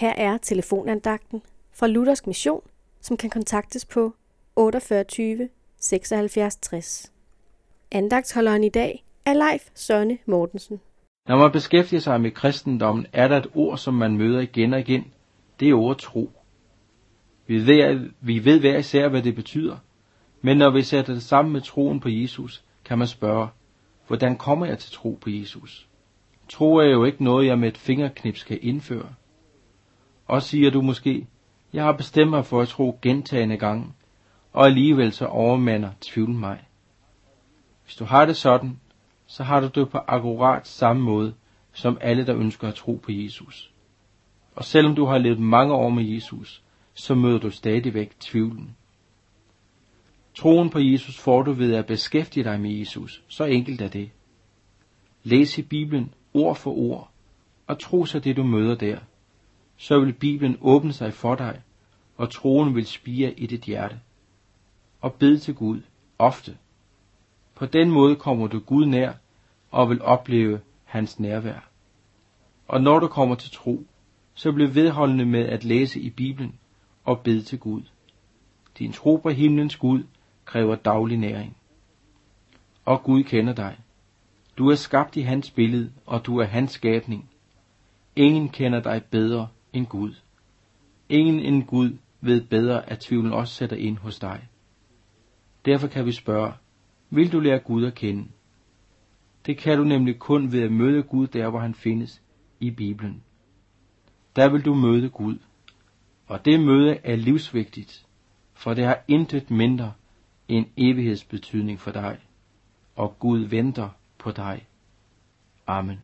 Her er telefonandagten fra Luthersk Mission, som kan kontaktes på 48 76 60. Andagtsholderen i dag er Leif Sønne Mortensen. Når man beskæftiger sig med kristendommen, er der et ord, som man møder igen og igen. Det er ordet tro. Vi ved, vi ved hver især, hvad det betyder. Men når vi sætter det sammen med troen på Jesus, kan man spørge, hvordan kommer jeg til tro på Jesus? Tro er jo ikke noget, jeg med et fingerknips kan indføre. Og siger du måske, jeg har bestemt mig for at tro gentagende gange, og alligevel så overmander tvivlen mig. Hvis du har det sådan, så har du det på akkurat samme måde, som alle, der ønsker at tro på Jesus. Og selvom du har levet mange år med Jesus, så møder du stadigvæk tvivlen. Troen på Jesus får du ved at beskæftige dig med Jesus. Så enkelt er det. Læs i Bibelen ord for ord, og tro så det du møder der. Så vil Bibelen åbne sig for dig, og troen vil spire i dit hjerte. Og bed til Gud, ofte. På den måde kommer du Gud nær, og vil opleve hans nærvær. Og når du kommer til tro, så bliv vedholdende med at læse i Bibelen og bed til Gud. Din tro på himlens Gud kræver daglig næring. Og Gud kender dig. Du er skabt i hans billede, og du er hans skabning. Ingen kender dig bedre end Gud. Ingen end Gud ved bedre, at tvivlen også sætter ind hos dig. Derfor kan vi spørge, vil du lære Gud at kende? Det kan du nemlig kun ved at møde Gud der, hvor han findes, i Bibelen. Der vil du møde Gud. Og det møde er livsvigtigt, for det har intet mindre end evighedsbetydning for dig. Og Gud venter på dig. Amen.